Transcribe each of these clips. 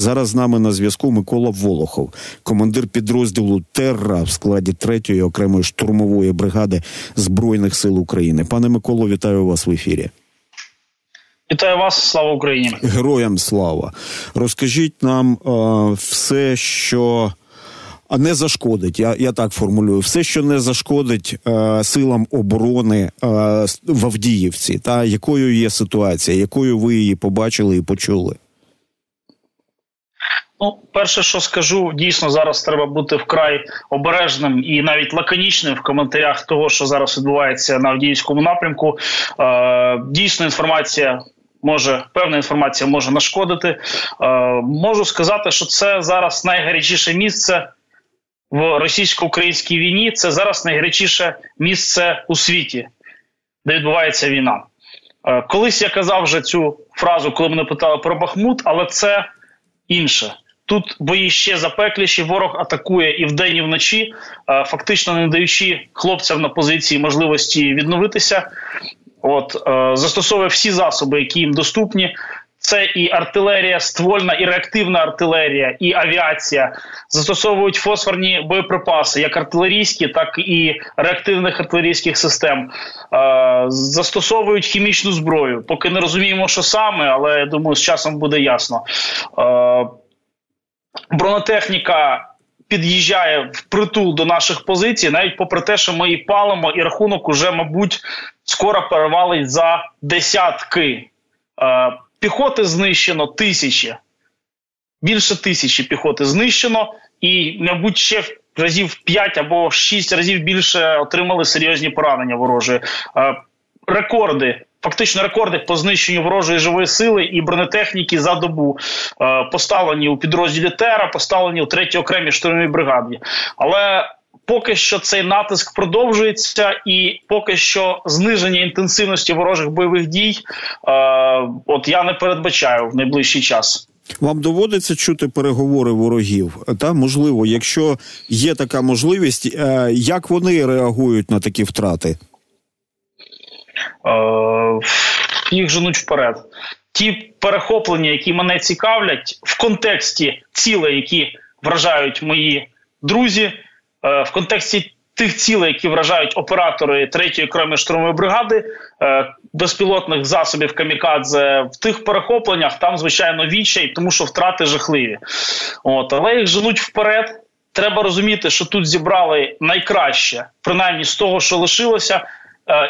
Зараз з нами на зв'язку Микола Волохов, командир підрозділу Терра в складі 3-ї окремої штурмової бригади Збройних сил України. Пане Миколо, вітаю вас в ефірі. Вітаю вас, слава Україні, героям слава. Розкажіть нам е, все, що не зашкодить. Я я так формулюю, все, що не зашкодить е, силам оборони е, в Авдіївці, та якою є ситуація, якою ви її побачили і почули. Ну, перше, що скажу, дійсно зараз треба бути вкрай обережним і навіть лаконічним в коментарях того, що зараз відбувається на Авдіївському напрямку. Е, Дійсно, інформація може певна інформація може нашкодити. Е, Можу сказати, що це зараз найгарячіше місце в російсько-українській війні. Це зараз найгарячіше місце у світі, де відбувається війна. Е, колись я казав вже цю фразу, коли мене питали про Бахмут, але це інше. Тут бої ще запекліші, ворог атакує і вдень, і вночі, е, фактично не даючи хлопцям на позиції можливості відновитися. От е, застосовує всі засоби, які їм доступні. Це і артилерія, ствольна, і реактивна артилерія, і авіація застосовують фосфорні боєприпаси, як артилерійські, так і реактивних артилерійських систем. Е, застосовують хімічну зброю. Поки не розуміємо, що саме, але я думаю, з часом буде ясно. Бронетехніка. Під'їжджає в притул до наших позицій, навіть попри те, що ми її палимо, і рахунок уже, мабуть, скоро перевалить за десятки. Е, піхоти знищено тисячі, більше тисячі піхоти знищено, і, мабуть, ще разів 5 або 6 разів більше отримали серйозні поранення ворожої. Е, рекорди. Фактично рекорди по знищенню ворожої живої сили і бронетехніки за добу е, поставлені у підрозділі Тера, поставлені у третій окремій штурмовій бригаді. Але поки що цей натиск продовжується, і поки що зниження інтенсивності ворожих бойових дій, е, от я не передбачаю в найближчий час. Вам доводиться чути переговори ворогів? Та можливо, якщо є така можливість, е, як вони реагують на такі втрати? Е, їх женуть вперед. Ті перехоплення, які мене цікавлять, в контексті цілей, які вражають мої друзі, Е, в контексті тих цілей, які вражають оператори третьої окремої штурмової бригади, е, безпілотних засобів камікадзе в тих перехопленнях там звичайно відчай, тому що втрати жахливі. От але їх женуть вперед. Треба розуміти, що тут зібрали найкраще, принаймні з того, що лишилося,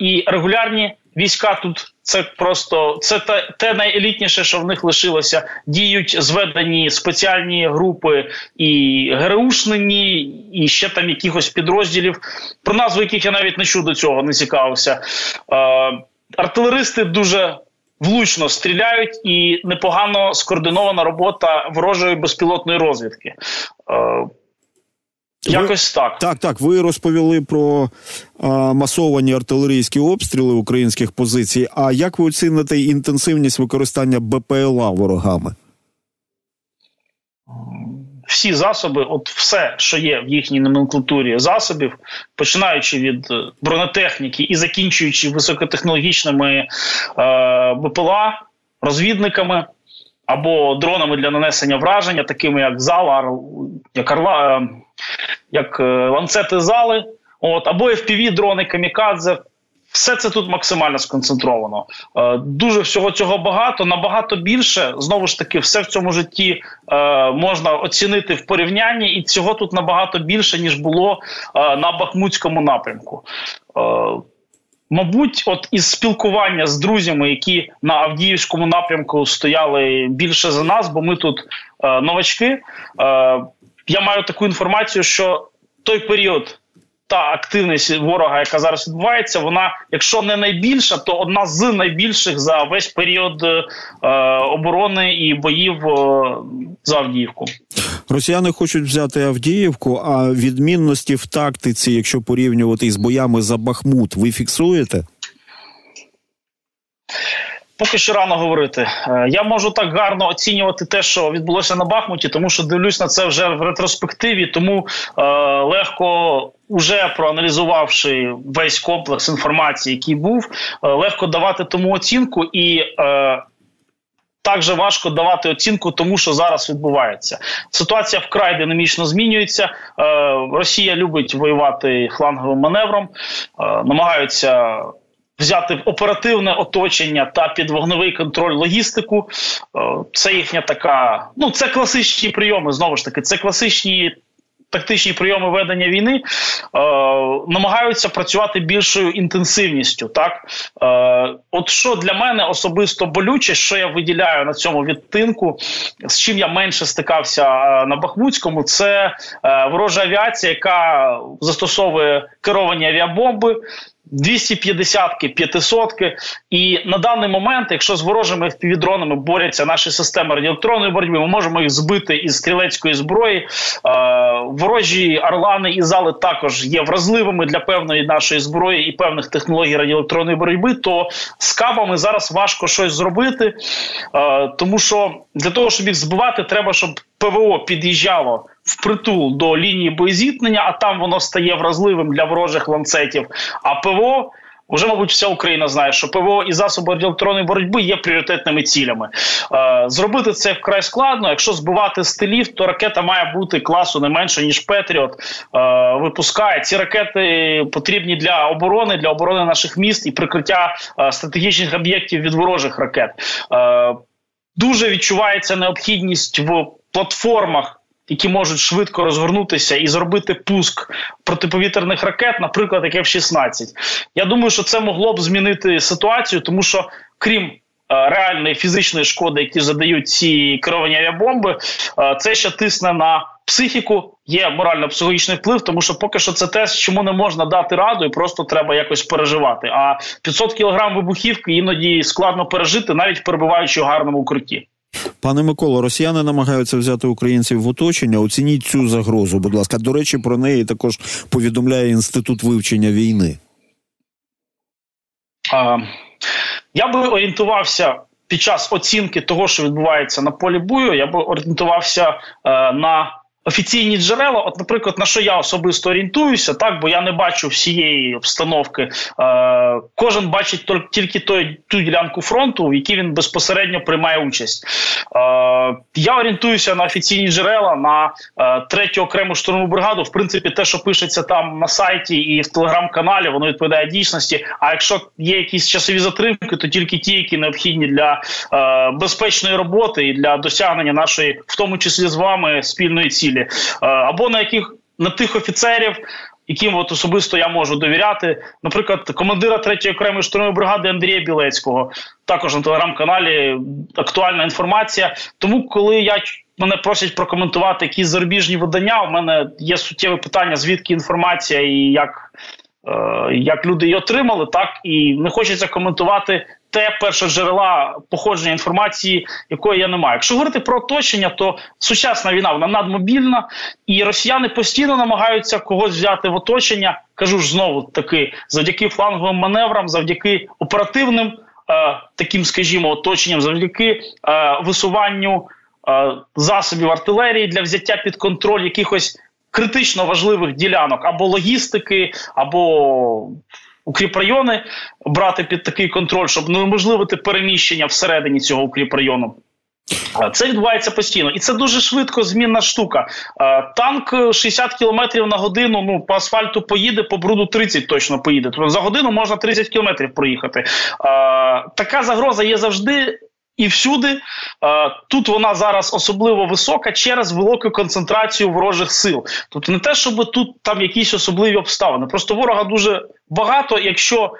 і регулярні війська тут це просто це те, те найелітніше, що в них лишилося. Діють зведені спеціальні групи і ГРУшнині, і ще там якихось підрозділів, про назву яких я навіть не чув до цього, не цікавився. Е, Артилеристи дуже влучно стріляють, і непогано скоординована робота ворожої безпілотної розвідки. Е, Якось так так, так. Ви розповіли про а, масовані артилерійські обстріли українських позицій. А як ви оціните інтенсивність використання БПЛА ворогами? Всі засоби, от все, що є в їхній номенклатурі засобів, починаючи від е, бронетехніки і закінчуючи високотехнологічними е, БПЛА, розвідниками або дронами для нанесення враження, такими як Зала, як Орла, е, як е, ланцети зали, от або fpv дрони камікадзе. Все це тут максимально сконцентровано. Е, дуже всього цього багато, набагато більше. Знову ж таки, все в цьому житті е, можна оцінити в порівнянні, і цього тут набагато більше ніж було на Бахмутському напрямку. Мабуть, от із спілкування з друзями, які на Авдіївському напрямку стояли більше за нас, бо ми тут новачки. Е, я маю таку інформацію, що той період. Та активність ворога, яка зараз відбувається, вона, якщо не найбільша, то одна з найбільших за весь період е, оборони і боїв е, за Авдіївку. Росіяни хочуть взяти Авдіївку, а відмінності в тактиці, якщо порівнювати з боями за Бахмут, ви фіксуєте? Поки що рано говорити. Е, я можу так гарно оцінювати те, що відбулося на Бахмуті, тому що дивлюсь на це вже в ретроспективі, тому е, легко. Уже проаналізувавши весь комплекс інформації, який був, е, легко давати тому оцінку, і е, так важко давати оцінку тому, що зараз відбувається. Ситуація вкрай динамічно змінюється. Е, Росія любить воювати фланговим маневром, е, намагаються. Взяти оперативне оточення та під вогневий контроль логістику. Е, це їхня така. Ну це класичні прийоми. Знову ж таки, це класичні тактичні прийоми ведення війни е, намагаються працювати більшою інтенсивністю. Так е, от що для мене особисто болюче, що я виділяю на цьому відтинку, з чим я менше стикався на Бахмутському, це ворожа авіація, яка застосовує керовані авіабомби. 250-ки, 500-ки. І на даний момент, якщо з ворожими впівдронами борються наші системи радіоелектронної боротьби, ми можемо їх збити із стрілецької зброї. Е, ворожі орлани і зали також є вразливими для певної нашої зброї і певних технологій радіоелектронної боротьби. То з кабами зараз важко щось зробити, е, тому що для того, щоб їх збивати, треба, щоб ПВО під'їжджало впритул до лінії боєзіткнення, а там воно стає вразливим для ворожих ланцетів. А ПВО вже, мабуть, вся Україна знає, що ПВО і засоби радіоелектронної боротьби є пріоритетними цілями. Е, зробити це вкрай складно. Якщо збивати стилів, то ракета має бути класу не менше ніж Петріот. Е, випускає ці ракети потрібні для оборони, для оборони наших міст і прикриття е, стратегічних об'єктів від ворожих ракет. Е, Дуже відчувається необхідність в платформах які можуть швидко розгорнутися і зробити пуск протиповітряних ракет, наприклад, як F-16. Я думаю, що це могло б змінити ситуацію, тому що крім е, Реальної фізичної шкоди, які задають ці керовані авіабомби, е, це ще тисне на психіку. Є морально-психологічний вплив, тому що поки що це те, чому не можна дати раду, і просто треба якось переживати. А 500 кілограм вибухівки іноді складно пережити, навіть перебуваючи у гарному укритті. Пане Миколо, росіяни намагаються взяти українців в оточення. Оцініть цю загрозу. Будь ласка, до речі, про неї також повідомляє інститут вивчення війни. А, я би орієнтувався під час оцінки того, що відбувається на полі бою. Я би орієнтувався е, на Офіційні джерела, от, наприклад, на що я особисто орієнтуюся, так бо я не бачу всієї обстановки. Е, Кожен бачить тільки той ту ділянку фронту, в якій він безпосередньо приймає участь. Е, Я орієнтуюся на офіційні джерела на е, третю окрему штурмову бригаду. В принципі, те, що пишеться там на сайті і в телеграм-каналі, воно відповідає дійсності. А якщо є якісь часові затримки, то тільки ті, які необхідні для е, безпечної роботи і для досягнення нашої, в тому числі з вами, спільної цілі цілі, е, або на яких на тих офіцерів. Яким от особисто я можу довіряти, наприклад, командира 3-ї окремої штурмової бригади Андрія Білецького, також на телеграм-каналі актуальна інформація. Тому, коли я мене просять прокоментувати якісь зарубіжні видання, у мене є суттєве питання, звідки інформація і як е, як люди її отримали, так і не хочеться коментувати те перше джерела походження інформації, якої я не маю. Якщо говорити про оточення, то сучасна війна вона надмобільна, і росіяни постійно намагаються когось взяти в оточення. Кажу ж знову таки, завдяки фланговим маневрам, завдяки оперативним е, таким, скажімо, оточенням, завдяки е, висуванню е, засобів артилерії для взяття під контроль якихось критично важливих ділянок або логістики, або укріпрайони брати під такий контроль, щоб неможливити переміщення всередині цього укріпрайону. Це відбувається постійно, і це дуже швидко змінна штука. Танк 60 км на годину. Ну по асфальту поїде, по бруду 30 точно поїде. Тобто за годину можна 30 км проїхати. Така загроза є завжди. І всюди тут вона зараз особливо висока через велику концентрацію ворожих сил. Тобто не те, щоб тут там якісь особливі обставини. Просто ворога дуже багато. Якщо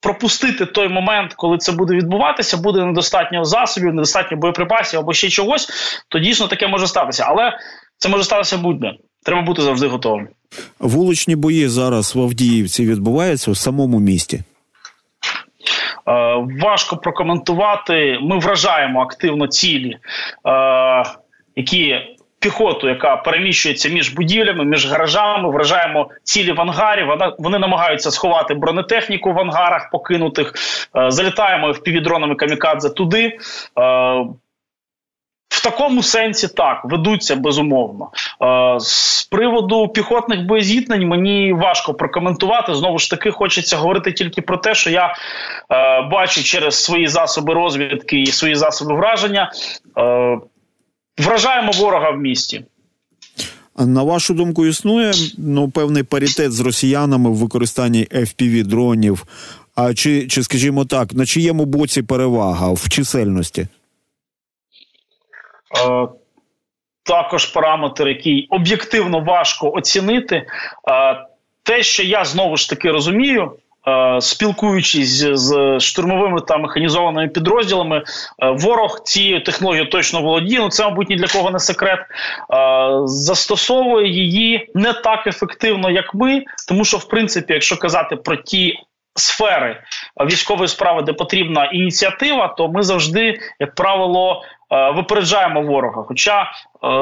пропустити той момент, коли це буде відбуватися, буде недостатньо засобів, недостатньо боєприпасів або ще чогось, то дійсно таке може статися. Але це може статися будь-де. Треба бути завжди готовим. Вуличні бої зараз в Авдіївці відбуваються в самому місті. Е, важко прокоментувати. Ми вражаємо активно цілі, е, які піхоту, яка переміщується між будівлями, між гаражами, вражаємо цілі в ангарі. Вона вони намагаються сховати бронетехніку в ангарах, покинутих. Е, залітаємо впівдронами камікадзе туди. В такому сенсі так ведуться безумовно. Е, з приводу піхотних боєзітнень мені важко прокоментувати. Знову ж таки, хочеться говорити тільки про те, що я е, бачу через свої засоби розвідки і свої засоби враження. Е, вражаємо ворога в місті. На вашу думку, існує ну певний паритет з росіянами в використанні fpv дронів. А чи, чи, скажімо так, на чиєму боці перевага в чисельності? Е, також параметр, який об'єктивно важко оцінити. Е, те, що я знову ж таки розумію. Е, спілкуючись з штурмовими та механізованими підрозділами, ворог цією технологією точно володіє. Ну це, мабуть, ні для кого не секрет. Застосовує її не так ефективно, як ми, тому що, в принципі, якщо казати про ті сфери військової справи, де потрібна ініціатива, то ми завжди, як правило, Е, випереджаємо ворога. Хоча е,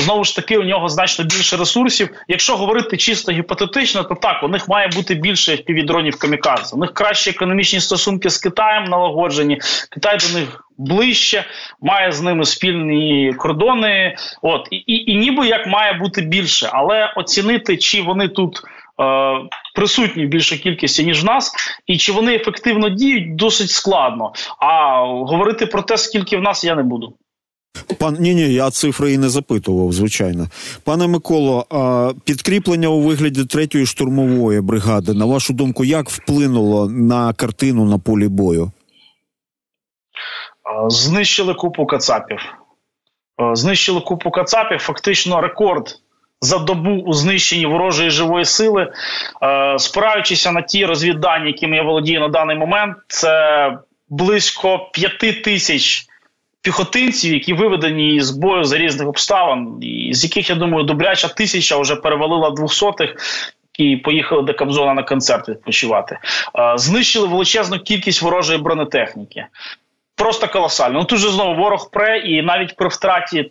знову ж таки у нього значно більше ресурсів. Якщо говорити чисто гіпотетично, то так у них має бути більше півдронів камікадзе. У них кращі економічні стосунки з Китаєм налагоджені. Китай до них ближче, має з ними спільні кордони. От і, і, і ніби як має бути більше, але оцінити, чи вони тут. Е, присутні в більшій кількості ніж в нас, і чи вони ефективно діють, досить складно. А говорити про те, скільки в нас я не буду. Пан ні, ні, я цифри і не запитував, звичайно. Пане Миколо, підкріплення у вигляді третьої штурмової бригади, на вашу думку, як вплинуло на картину на полі бою? Знищили купу кацапів. Знищили купу кацапів. Фактично рекорд за добу у знищенні ворожої живої сили. Спираючися на ті розвіддані, якими я володію на даний момент, це близько п'яти тисяч піхотинців, які виведені з бою за різних обставин, з яких я думаю, добряча тисяча вже перевалила двохсотих. І поїхали до Кобзона на концерт відпочивати. Знищили величезну кількість ворожої бронетехніки. Просто колосально. Ну тут же знову ворог пре, і навіть при втраті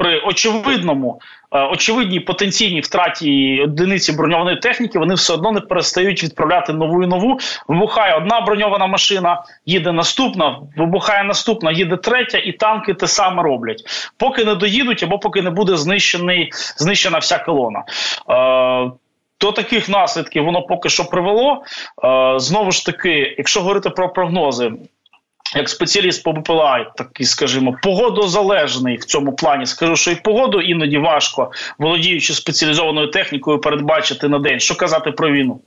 при очевидному, е, очевидній потенційній втраті одиниці броньованої техніки, вони все одно не перестають відправляти нову і нову. Вибухає одна броньована машина, їде наступна, вибухає наступна, їде третя, і танки те саме роблять, поки не доїдуть або поки не буде знищений, знищена вся колона. Е, до таких наслідків воно поки що привело. Е, знову ж таки, якщо говорити про прогнози, як спеціаліст по БПЛА, такий, скажімо, погодозалежний в цьому плані. Скажу, що і погоду іноді важко, володіючи спеціалізованою технікою, передбачити на день. Що казати про війну?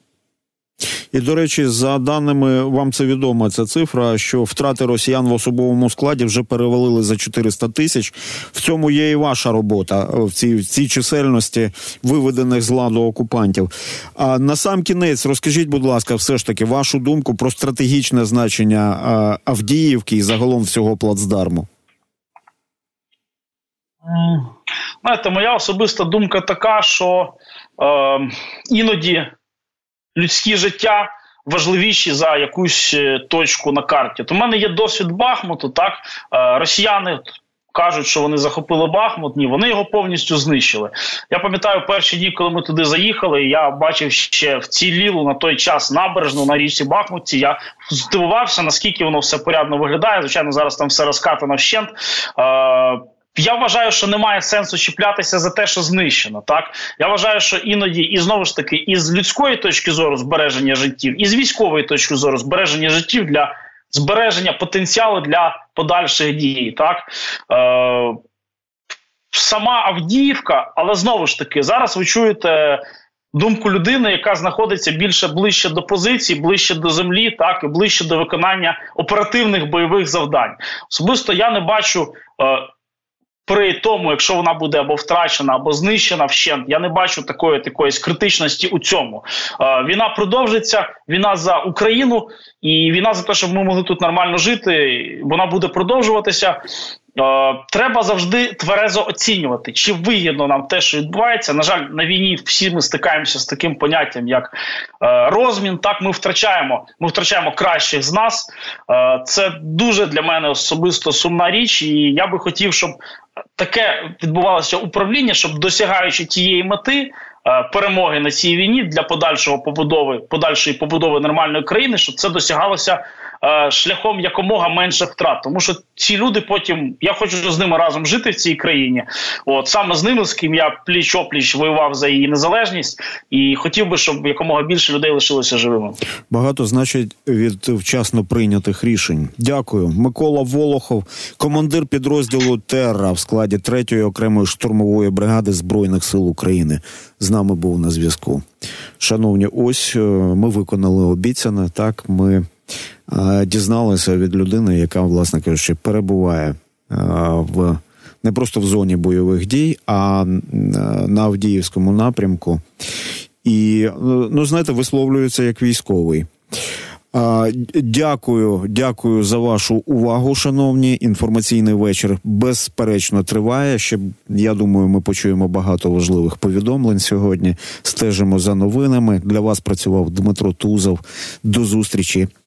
І до речі, за даними вам це відома ця цифра, що втрати росіян в особовому складі вже перевалили за 400 тисяч. В цьому є і ваша робота в цій в цій чисельності виведених з ладу окупантів. А на сам кінець розкажіть, будь ласка, все ж таки вашу думку про стратегічне значення Авдіївки і загалом всього плацдарму. Знаєте, моя особиста думка така, що е, іноді людські життя важливіші за якусь е, точку на карті. То в мене є досвід Бахмуту. Так е, росіяни. Кажуть, що вони захопили Бахмут. Ні, вони його повністю знищили. Я пам'ятаю перші дні, коли ми туди заїхали. Я бачив ще вцілілу на той час набережну на річці Бахмутці. Я здивувався, наскільки воно все порядно виглядає. Звичайно, зараз там все розкатано вщент. Я вважаю, що немає сенсу чіплятися за те, що знищено. Так я вважаю, що іноді і знову ж таки, і з людської точки зору збереження життів, і з військової точки зору збереження життів для збереження потенціалу для подальших дій. Так е, сама Авдіївка, але знову ж таки, зараз ви чуєте. Думку людини, яка знаходиться більше ближче до позиції, ближче до землі, так і ближче до виконання оперативних бойових завдань. Особисто я не бачу е, при тому, якщо вона буде або втрачена, або знищена вщент, я не бачу такої такої критичності у цьому. Е, війна продовжиться. Війна за Україну і війна за те, щоб ми могли тут нормально жити. Вона буде продовжуватися. Е, треба завжди тверезо оцінювати, чи вигідно нам те, що відбувається. На жаль, на війні всі ми стикаємося з таким поняттям, як е, розмін. Так, ми втрачаємо. Ми втрачаємо кращих з нас. Е, це дуже для мене особисто сумна річ, і я би хотів, щоб таке відбувалося управління, щоб досягаючи тієї мети. Перемоги на цій війні для подальшого побудови подальшої побудови нормальної країни, щоб це досягалося шляхом якомога менше втрат, тому що ці люди потім я хочу з ними разом жити в цій країні. От саме з ними, з ким я пліч опліч воював за її незалежність, і хотів би, щоб якомога більше людей лишилося живими. Багато значить від вчасно прийнятих рішень. Дякую, Микола Волохов, командир підрозділу Терра в складі 3-ї окремої штурмової бригади збройних сил України. З нами був на зв'язку. Шановні, ось е, ми виконали обіцяне. Так, ми дізналися від людини, яка, власне кажучи, перебуває в не просто в зоні бойових дій, а на Авдіївському напрямку. І ну знаєте, висловлюється як військовий. Дякую, дякую за вашу увагу, шановні. Інформаційний вечір безперечно триває. Ще я думаю, ми почуємо багато важливих повідомлень сьогодні. Стежимо за новинами. Для вас працював Дмитро Тузов. До зустрічі